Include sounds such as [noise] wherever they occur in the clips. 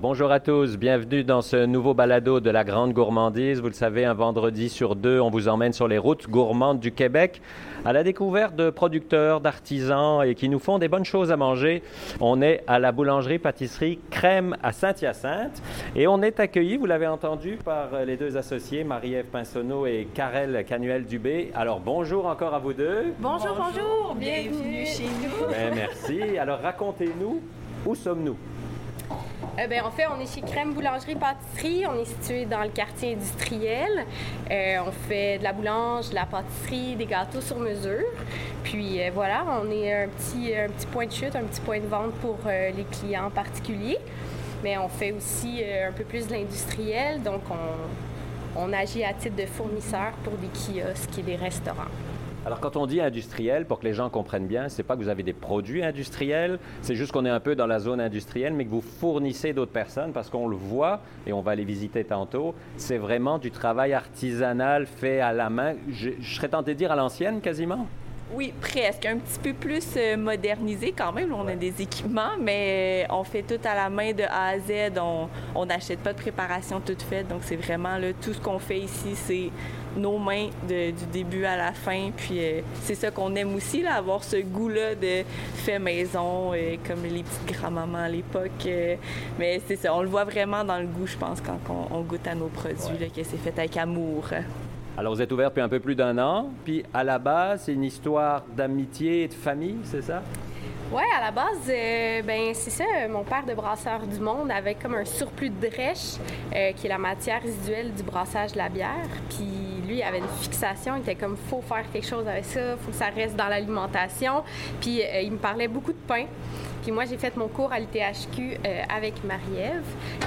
Bonjour à tous, bienvenue dans ce nouveau balado de la Grande Gourmandise. Vous le savez, un vendredi sur deux, on vous emmène sur les routes gourmandes du Québec à la découverte de producteurs, d'artisans et qui nous font des bonnes choses à manger. On est à la boulangerie-pâtisserie Crème à Saint-Hyacinthe et on est accueilli, vous l'avez entendu, par les deux associés, Marie-Ève Pinsonneau et Karel Canuel-Dubé. Alors bonjour encore à vous deux. Bonjour, bonjour, bienvenue chez nous. Ben, merci. Alors racontez-nous, où sommes-nous? Eh fait, on est chez Crème Boulangerie Pâtisserie. On est situé dans le quartier industriel. Euh, on fait de la boulange, de la pâtisserie, des gâteaux sur mesure. Puis euh, voilà, on est un petit, un petit point de chute, un petit point de vente pour euh, les clients particuliers. Mais on fait aussi un peu plus de l'industriel. Donc, on, on agit à titre de fournisseur pour des kiosques et des restaurants. Alors, quand on dit industriel, pour que les gens comprennent bien, c'est pas que vous avez des produits industriels, c'est juste qu'on est un peu dans la zone industrielle, mais que vous fournissez d'autres personnes parce qu'on le voit et on va les visiter tantôt. C'est vraiment du travail artisanal fait à la main. Je, serais tenté de dire à l'ancienne quasiment? Oui, presque. Un petit peu plus euh, modernisé quand même. On a des équipements, mais on fait tout à la main de A à Z. On n'achète pas de préparation toute faite. Donc, c'est vraiment là, tout ce qu'on fait ici, c'est nos mains du début à la fin. Puis euh, c'est ça qu'on aime aussi, là, avoir ce goût-là de fait maison, euh, comme les petites grand-mamans à l'époque. Euh. mais c'est ça, on le voit vraiment dans le goût, je pense, quand on, goûte à nos produits, là, que c'est fait avec amour. Alors, vous êtes ouvert depuis un peu plus d'un an. Puis, à la base, c'est une histoire d'amitié et de famille, c'est ça? Oui, à la base, ben c'est ça. Mon père de brasseur du monde avait comme un surplus de drèche, qui est la matière résiduelle du brassage de la bière. Puis lui, il avait une fixation. Il était comme, faut faire quelque chose avec ça, faut que ça reste dans l'alimentation. Puis euh, il me parlait beaucoup de pain. Puis moi, j'ai fait mon cours à l'ITHQ euh, avec Marie-Ève.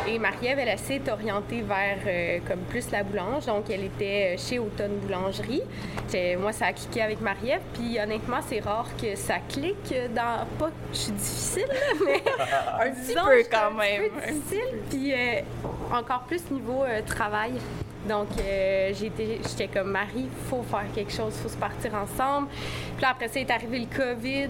Et Marie-Ève, elle, s'est orientée vers euh, comme plus la boulange. Donc, elle était chez Automne Boulangerie. moi, ça a cliqué avec Marie-Ève. Puis honnêtement, c'est rare que ça clique dans... Pas que je suis difficile, [laughs] mais... [laughs] un petit peu quand même. Un peu difficile. Puis encore plus niveau travail. Donc, euh, j'étais comme Marie, faut faire quelque chose, faut se partir ensemble. Puis là, après ça, est arrivé le COVID.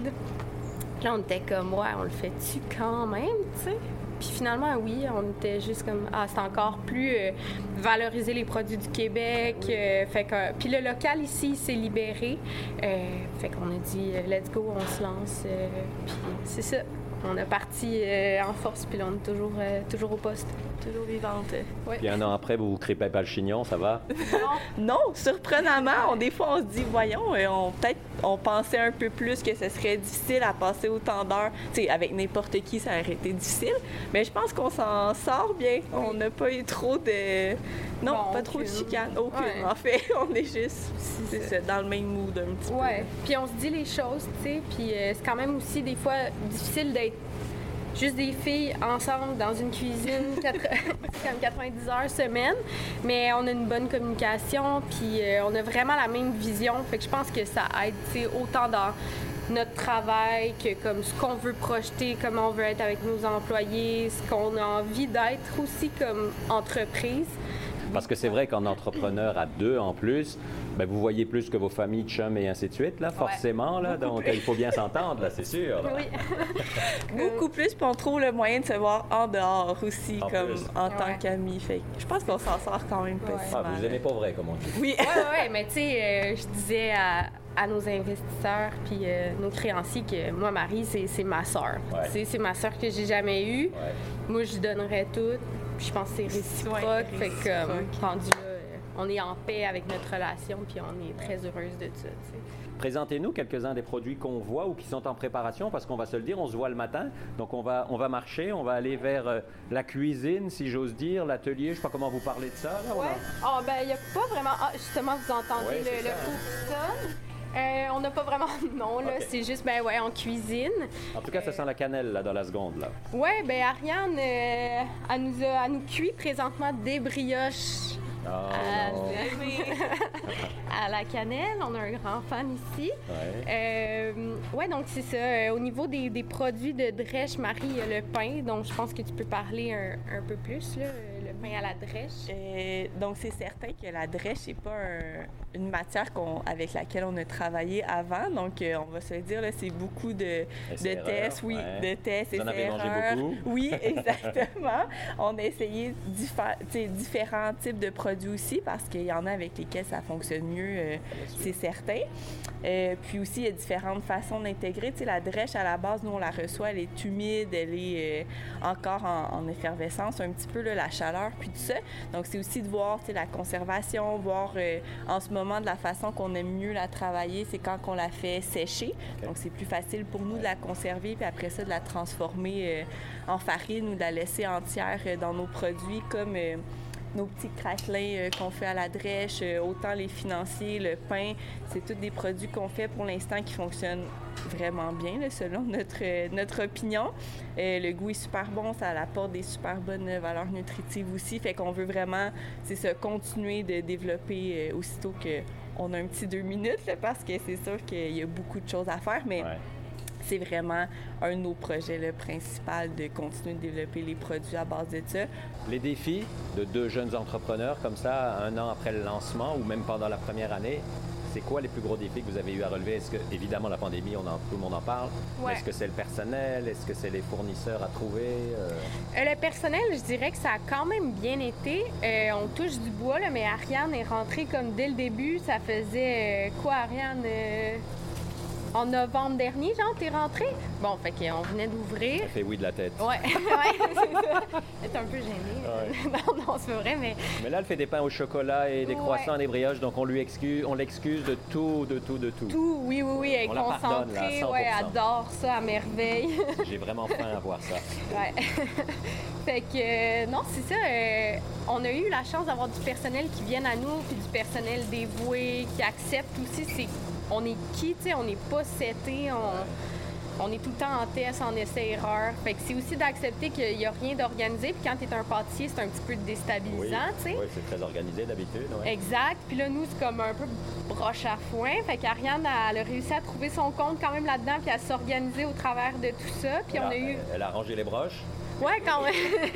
Là, on était comme, ouais, on le fait-tu quand même, tu sais? Puis finalement, oui, on était juste comme, ah, c'est encore plus euh, valoriser les produits du Québec. Euh, fait que, puis le local ici s'est libéré. fait qu'on a dit, let's go, on se lance. puis c'est ça on a parti euh, en force, puis là, on est toujours, euh, toujours au poste, toujours vivante. Puis un an après, vous vous crépez pas le chignon, ça va? non, surprenamment, on, des fois, on se dit, voyons, euh, on, peut-être on pensait un peu plus que ce serait difficile à passer autant d'heures. Tu sais, avec n'importe qui, ça aurait été difficile. Mais je pense qu'on s'en sort bien. On n'a pas eu trop de... Non, pas trop de chicane. Aucune, en fait. [laughs] On est juste c'est dans le même mood un petit peu. Ouais. Puis on se dit les choses, tu sais. Puis c'est quand même aussi des fois difficile d'être juste des filles ensemble dans une cuisine, [laughs] [laughs] comme 90 heures semaine, mais on a une bonne communication, puis euh, on a vraiment la même vision. Fait que je pense que ça aide, autant dans notre travail que comme ce qu'on veut projeter, comment on veut être avec nos employés, ce qu'on a envie d'être aussi comme entreprise. Parce que c'est vrai qu'en entrepreneur à deux en plus, ben, vous voyez plus que vos familles, chums et ainsi de suite, là, forcément. Là, donc, il faut bien s'entendre, là, c'est sûr. Oui. [laughs] Beaucoup plus, puis on trouve le moyen de se voir en dehors aussi, comme en tant qu'amis. Fait je pense qu'on s'en sort quand même pas ah, Vous aimez pas vrai, comme on dit. Oui, oui, oui, [laughs] mais tu sais, euh, je disais à, nos investisseurs puis euh, nos créanciers que moi, Marie, c'est ma soeur. C'est ma soeur que j'ai jamais eue. Moi, je donnerais tout. je pense que c'est réciproque. Fait que, rendu là, on est en paix avec notre relation, puis on est très heureuse de ça. Présentez-nous quelques-uns des produits qu'on voit ou qui sont en préparation, parce qu'on va se le dire, on se voit le matin, donc on va, on va marcher, on va aller vers euh, la cuisine, si j'ose dire, l'atelier, je ne sais pas comment vous parlez de ça. Ouais. Ah, ben, il n'y a pas vraiment... Ah, justement, vous entendez le, le euh, on n'a pas vraiment [laughs] de nom, là. C'est juste, ben ouais, en cuisine. En tout cas, ça sent la cannelle, là, dans la seconde, là. Oui, ben Ariane, euh, elle, nous a, elle nous cuit présentement des brioches ah, à, la cannelle. On a un grand fan ici. Ouais, euh, ouais donc c'est ça. Euh, au niveau des, des, produits de Drèche, Marie, il y a le pain, donc je pense que tu peux parler un, un peu plus. Là, pain à la drèche? Euh, donc, c'est certain que la drèche n'est pas une matière avec laquelle on a travaillé avant. Donc, euh, on va se le dire, là, c'est beaucoup de, de tests, oui, de tests, Vous en avez mangé beaucoup? Oui, [laughs] exactement. on a essayé différents types de produits aussi parce qu'il y en a avec lesquels ça fonctionne mieux, euh, c'est certain. puis aussi, il y a différentes façons d'intégrer. Tu sais, la drèche, à la base, nous, on la reçoit, elle est humide, elle est encore en, en effervescence, un petit peu la chaleur, puis tout ça. Donc, c'est aussi de voir la conservation, voir euh, en ce moment de la façon qu'on aime mieux la travailler, c'est quand on la fait sécher. Donc, c'est plus facile pour nous de la conserver, puis après ça, de la transformer euh, en farine ou de la laisser entière euh, dans nos produits comme nos petits craquelins qu'on fait à la drèche, autant les financiers, le pain, c'est tous des produits qu'on fait pour l'instant qui fonctionnent vraiment bien, selon notre, notre opinion. Euh, le goût est super bon, ça apporte des super bonnes valeurs nutritives aussi. Fait qu'on veut vraiment, c'est continuer de développer euh, aussitôt qu'on a un petit deux minutes, parce que c'est sûr qu'il y a beaucoup de choses à faire, mais c'est vraiment un de nos projets le principal de continuer de développer les produits à base de ça. Les défis de deux jeunes entrepreneurs comme ça, un an après le lancement ou même pendant la première année, c'est quoi les plus gros défis que vous avez eu à relever? Est-ce que, évidemment, la pandémie, on en, tout le monde en parle. Est-ce que c'est le personnel? Est-ce que c'est les fournisseurs à trouver? Euh? Euh, le personnel, je dirais que ça a quand même bien été. Euh, on touche du bois, là, mais Ariane est rentrée comme dès le début. Ça faisait quoi, Ariane? En novembre dernier, genre, t'es rentré? Bon, fait qu'on venait d'ouvrir. Elle fait oui de la tête. Ouais, [laughs] ouais, c'est ça. Elle est un peu gênée. [laughs] non, non, c'est vrai, mais. Mais là, elle fait des pains au chocolat et des croissants et des brioches, donc on lui excuse, on l'excuse de tout, de tout, de tout. Tout, oui, oui, oui. Elle est concentrée. Ouais, adore ça à merveille. [laughs] J'ai vraiment faim à voir ça. Ouais. fait que, euh, non, c'est ça. Euh, on a eu la chance d'avoir du personnel qui vienne à nous, puis du personnel dévoué, qui accepte aussi. C'est on est qui, tu sais, on n'est pas seté, on, est tout le temps en test, en essai-erreur. Fait que c'est aussi d'accepter qu'il n'y a rien d'organisé. Puis quand tu es un pâtissier, c'est un petit peu déstabilisant, tu sais. Oui, c'est très organisé d'habitude. Exact. Puis là, nous, c'est comme un peu broche à foin. Fait qu'Ariane, elle a réussi à trouver son compte quand même là-dedans, puis à s'organiser au travers de tout ça. Puis on a eu... Elle a rangé les broches. Ouais, quand même. [laughs]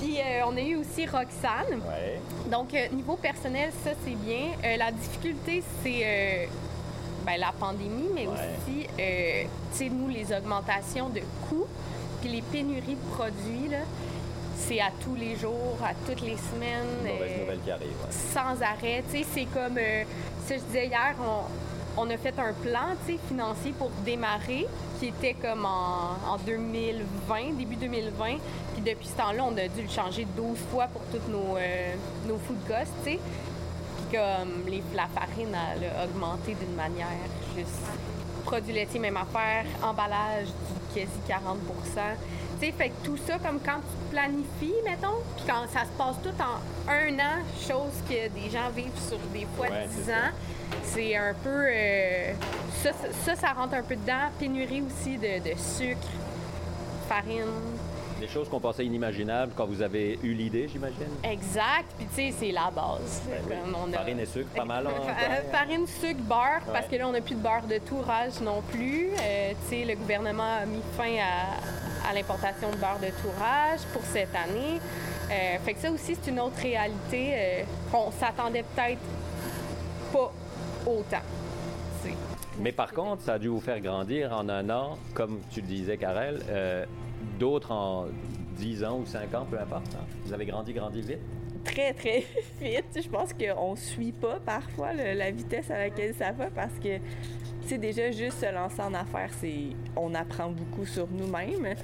Puis euh, on a eu aussi Roxane. Ouais. Donc, euh, niveau personnel, ça, c'est bien. Euh, la difficulté, c'est ben, la pandémie, mais aussi, euh, tu sais, nous, les augmentations de coûts, puis les pénuries de produits, là, c'est à tous les jours, à toutes les semaines. Une qui arrive. Sans arrêt. Tu sais, c'est comme, euh, ça je disais hier, on, on, a fait un plan, tu sais, financier pour démarrer, qui était comme en, en 2020, début 2020. Puis depuis ce temps-là, on a dû le changer 12 fois pour tous nos, euh, nos food costs, tu sais comme les, la farine a, augmenté d'une manière juste. Produits laitiers, même affaire. Emballage du quasi 40 tu sais, fait que tout ça, comme quand tu planifies, mettons, puis quand ça se passe tout en un an, chose que des gens vivent sur des fois 10 ans, c'est un peu. Euh, ça, ça, rentre un peu dedans. Pénurie aussi de, de sucre, farine, des choses qu'on pensait inimaginables quand vous avez eu l'idée, j'imagine? Exact. Puis tu sais, c'est la base. Ben Farine et sucre, pas mal. [laughs] Farine, sucre, beurre, parce que là, on n'a plus de beurre de tourage non plus. Euh, tu sais, le gouvernement a mis fin à, l'importation de beurre de tourage pour cette année. Euh, fait que ça aussi, c'est une autre réalité euh, qu'on s'attendait peut-être pas autant. Mais par contre, ça a dû vous faire grandir en un an, comme tu le disais, Karel d'autres en 10 ans ou 5 ans, peu importe. Hein. Vous avez grandi, grandi vite? Très, très [laughs] vite. Je pense qu'on ne suit pas parfois la vitesse à laquelle ça va parce que déjà juste se lancer en affaires, c'est on apprend beaucoup sur nous-mêmes.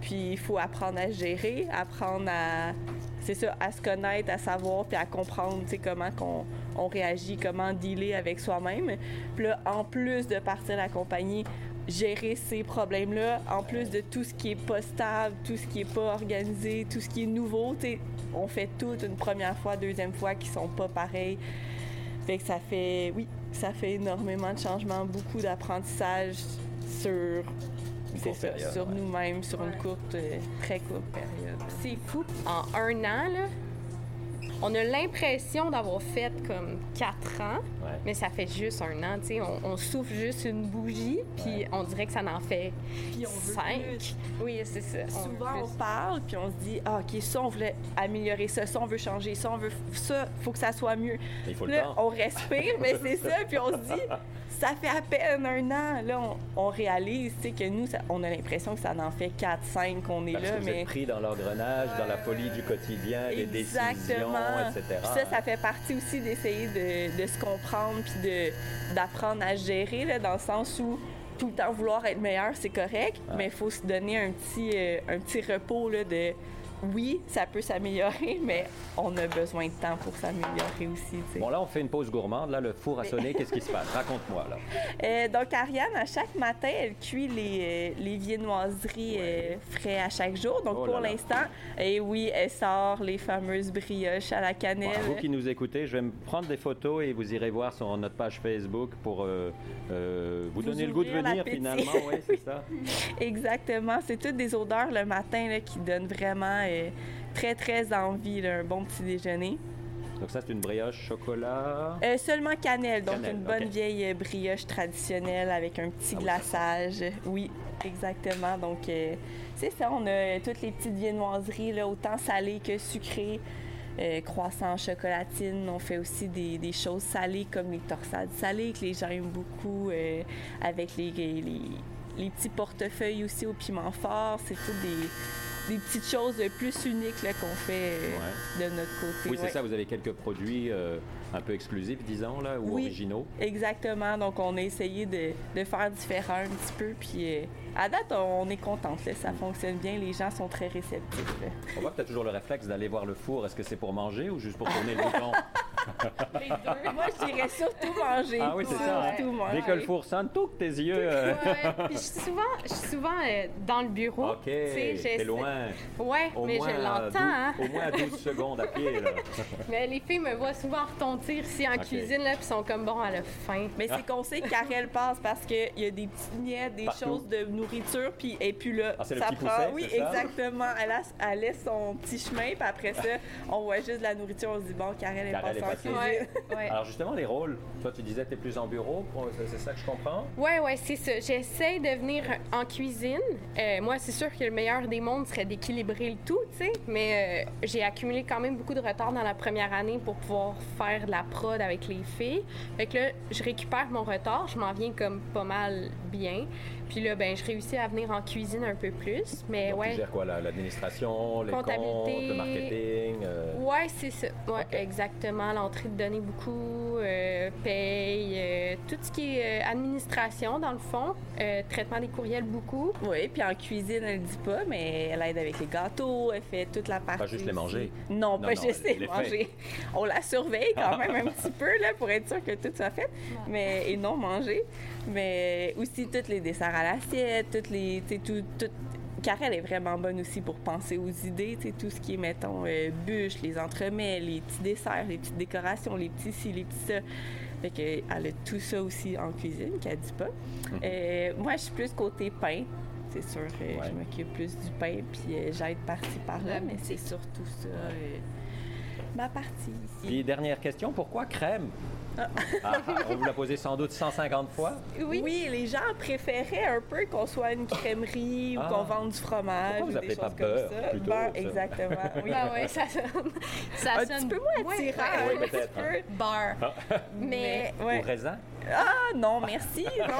Puis il faut apprendre à gérer, apprendre à c'est ça, à se connaître, à savoir puis à comprendre comment qu'on on réagit, comment dealer avec soi-même. Puis là, en plus de partir la compagnie, gérer ces problèmes-là, en plus de tout ce qui est pas stable, tout ce qui est pas organisé, tout ce qui est nouveau. On fait tout une première fois, deuxième fois qui sont pas pareils. Fait que ça fait, oui, ça fait énormément de changements, beaucoup d'apprentissage sur sur nous-mêmes, sur une courte, euh, très courte période. C'est fou. En un an, là, on a l'impression d'avoir fait comme quatre ans, Ouais. mais ça fait juste un an. tu sais. On, on souffle juste une bougie, puis Ouais. on dirait que ça en fait Puis on veut cinq. plus. Oui, c'est ça. Souvent, on parle, puis on se dit, ah, OK, ça, on voulait améliorer ça, ça, on veut changer ça, on veut ça, faut que ça soit mieux. Il faut le Là, temps. on respire, mais c'est ça, puis on se dit, [laughs] ça fait à peine un an. Là, on, on réalise, tu sais, que nous, ça- on a l'impression que ça en fait 4, 5 qu'on est Parce là, que vous mais... êtes pris dans l'engrenage, dans la folie du quotidien, les décisions, Exactement. Etc. Puis ça, ça fait partie aussi d'essayer de, de se comprendre puis d'apprendre à gérer, là, dans le sens où tout le temps vouloir être meilleur, c'est correct, Ah. mais il faut se donner un petit, euh, un petit repos là, de oui, ça peut s'améliorer, [laughs] mais on a besoin de temps pour s'améliorer aussi. Bon, là, on fait une pause gourmande. Là, le four a sonné. Qu'est-ce qui se [laughs] passe? Raconte-moi, là. Euh, donc, Ariane, à chaque matin, elle cuit les, euh, les viennoiseries euh, frais à chaque jour. Donc, Oh là pour l'instant, et oui, elle sort les fameuses brioches à la Bon, cannelle. vous qui nous écoutez, je vais me prendre des photos et vous irez voir sur notre page Facebook pour euh, vous, Vous donner le goût de venir, finalement. [laughs] Oui, c'est ça. Exactement. C'est toutes des odeurs le matin là, qui donnent vraiment euh, très, très envie, là, un bon petit déjeuner. Donc, ça, c'est une brioche chocolat. Euh, seulement cannelle, donc Cannelle, une bonne vieille euh, brioche traditionnelle avec un petit Ah glaçage. Oui, exactement. Donc, euh, c'est ça, on a toutes les petites viennoiseries, là, autant salées que sucrées. Euh, croissants, chocolatine. On fait aussi des, des choses salées comme les torsades salées que les gens aiment beaucoup, euh, avec les, les, les petits portefeuilles aussi au piment fort. C'est tout des, des petites choses plus uniques qu'on fait euh, de notre côté. Oui, c'est Ouais. ça. Vous avez quelques produits euh, un peu exclusifs, disons, là, ou Oui. originaux. Exactement. Donc, on a essayé de, de faire différent un petit peu. Puis, euh, à date, on est contente. Ça fonctionne bien. Les gens sont très réceptifs. là. On voit que tu as toujours le réflexe d'aller voir le four. Est-ce que c'est pour manger ou juste pour tourner le [laughs] bouton? Les deux. Moi, je dirais surtout manger. Ah oui, c'est ça. hein? Surtout manger. Dès que le four sonne, tout tes yeux. euh, Ouais, puis je suis souvent, je suis souvent euh, dans le bureau. OK, tu sais, t'es j'essaie- loin. Ouais, Au mais moins, je à l'entends. Hein? Au moins à 12 [laughs] secondes à pied. Là. Mais les filles me voient souvent retontir ici en cuisine, là, puis sont comme bon, elle a faim. Mais c'est qu'on sait qu'Ariel passe parce qu'il y a des petites miettes, des Partout. choses de nourriture, puis et puis là, Ah, c'est le ça petit prend. pousset, oui, c'est ça? exactement. Elle, a- elle laisse son petit chemin, puis après ça, on voit juste de la nourriture. On se dit bon, Karel est passée en passée. Cuisine. Ouais, ouais. Alors justement, les rôles, toi tu disais que tu es plus en bureau, c'est ça que je comprends? Ouais, ouais, c'est ça. J'essaie de venir en cuisine. Euh, moi, c'est sûr que le meilleur des mondes serait d'équilibrer le tout, tu sais. Mais euh, j'ai accumulé quand même beaucoup de retard dans la première année pour pouvoir faire de la prod avec les filles. Fait que là, je récupère mon retard. Je m'en viens comme pas mal bien. Puis là, ben, je réussis à venir en cuisine un peu plus. Mais Donc, ouais. Tu gères quoi, la- l'administration, les comptes, le marketing? euh, Ouais, c'est ça. Ouais, exactement. L'entrée de données beaucoup, euh, paye, euh, tout ce qui est euh, administration dans le fond, euh, traitement des courriels beaucoup. Oui, puis en cuisine, elle dit pas, mais elle aide avec les gâteaux, elle fait toute la partie. juste les manger. Non, Non, pas non, juste les les fait. manger. On la surveille quand même un [laughs] petit peu là, pour être sûr que tout soit fait, mais et non manger. Mais aussi tous les desserts à l'assiette, toutes les, tu sais, tout, tout. Est vraiment bonne aussi pour penser aux idées, tu sais, tout ce qui est, mettons, euh, bûches, les entremets, les petits desserts, les petites décorations, les petits ci, les petits ça. Fait que, elle a tout ça aussi en cuisine, qu'elle dit pas. Euh, moi, je suis plus côté pain. C'est sûr, euh, Ouais. je m'occupe plus du pain, puis euh, j'aide par-ci par-là, mais c'est surtout ça, euh, ma partie ici. Puis dernière question, pourquoi crème? Ah, on vous l'a posé sans doute 150 fois. Oui. les gens préféraient un peu qu'on soit une crèmerie ou Ah. qu'on vende du fromage Pourquoi vous ou des appelez choses pas comme beurre, ça. plutôt, Beurre, ça? exactement. Oui. Ah ouais, ça sonne. Ça un sonne petit peu moins Ouais, attirant, ouais, Oui, un petit peu. Beurre. Mais ouais. Au raisin? Ah non, merci. Non.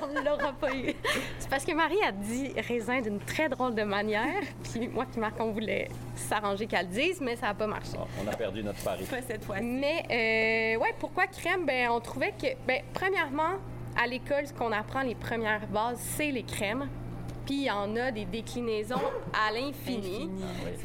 [laughs] on l'aura pas eu. C'est parce que Marie a dit raisin d'une très drôle de manière. Puis moi puis Marc, on voulait s'arranger qu'elle le dise, mais ça n'a pas marché. On a perdu notre pari. Pas cette fois-ci. Mais euh, ouais, pourquoi crème? Ben, on trouvait que, ben, premièrement, à l'école, ce qu'on apprend les premières bases, c'est les crèmes. Puis il y en a des déclinaisons à l'infini. Infini,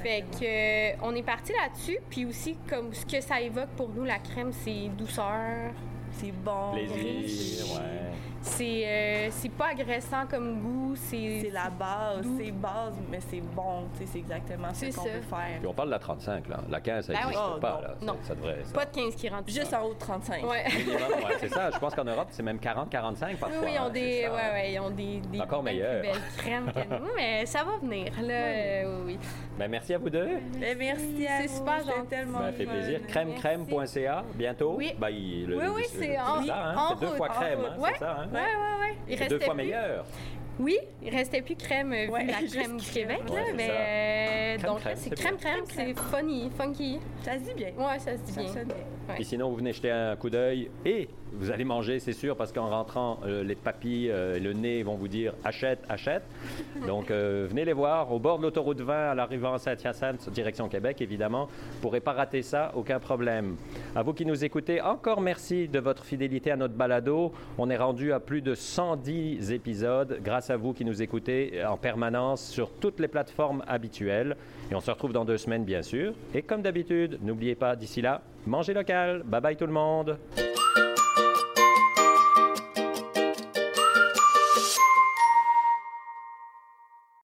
Fait que euh, on est parti là-dessus. Puis aussi, comme ce que ça évoque pour nous, la crème, c'est douceur, c'est bon. Plaisir, ouais. C'est euh, c'est pas agressant comme goût, c'est C'est la base, c'est base, mais c'est bon, tu sais, c'est exactement ce C'est qu'on ça. veut faire. Puis on parle de la 35, là. La 15, ça Ben n'existe oui. pas, Oh, là. Ça- non. Ça, devrait... ça- pas de 15 qui rentrent. Juste en haut de 35. Ouais. C'est ça. Je pense qu'en Europe, c'est même 40-45 Oui, parfois. oui, ils ont hein, des, c'est ouais, ça. ouais, ils ont des, des Encore meilleurs. belles crèmes que nous, [laughs] mais ça va venir, là. euh, oui, oui. Ben, merci à vous deux. Ben, merci à C'est vous, super c'était gentil. tellement Ça m'a fait plaisir. Crème-crème.ca, bientôt. Oui. Ben, il- le- Oui, oui, c'est en, ça, hein? en C'est deux fois crème, hein, c'est ça, hein? Ouais, ouais, ouais. Il C'est deux restait fois plus- meilleur. Oui, il restait plus crème vu Ouais, la crème du. Québec, là, mais euh, Crème, donc crème, là, c'est crème, crème, c'est funny, funky. Ça se dit bien. Ouais, ça se dit Ça bien. sonne bien. Ouais. Et sinon, vous venez jeter un coup d'œil et vous allez manger, c'est sûr, parce qu'en rentrant, euh, les papilles euh, le nez vont vous dire achète, achète. Donc, euh, venez les voir au bord de l'autoroute 20 à l'arrivée à Saint-Hyacinthe, direction Québec, évidemment. Vous ne pourrez pas rater ça, aucun problème. À vous qui nous écoutez, encore merci de votre fidélité à notre balado. On est rendu à plus de 110 épisodes grâce à vous qui nous écoutez en permanence sur toutes les plateformes habituelles. Et on se retrouve dans deux semaines, bien sûr. Et comme d'habitude, n'oubliez pas, d'ici là, mangez local. Bye bye tout le monde.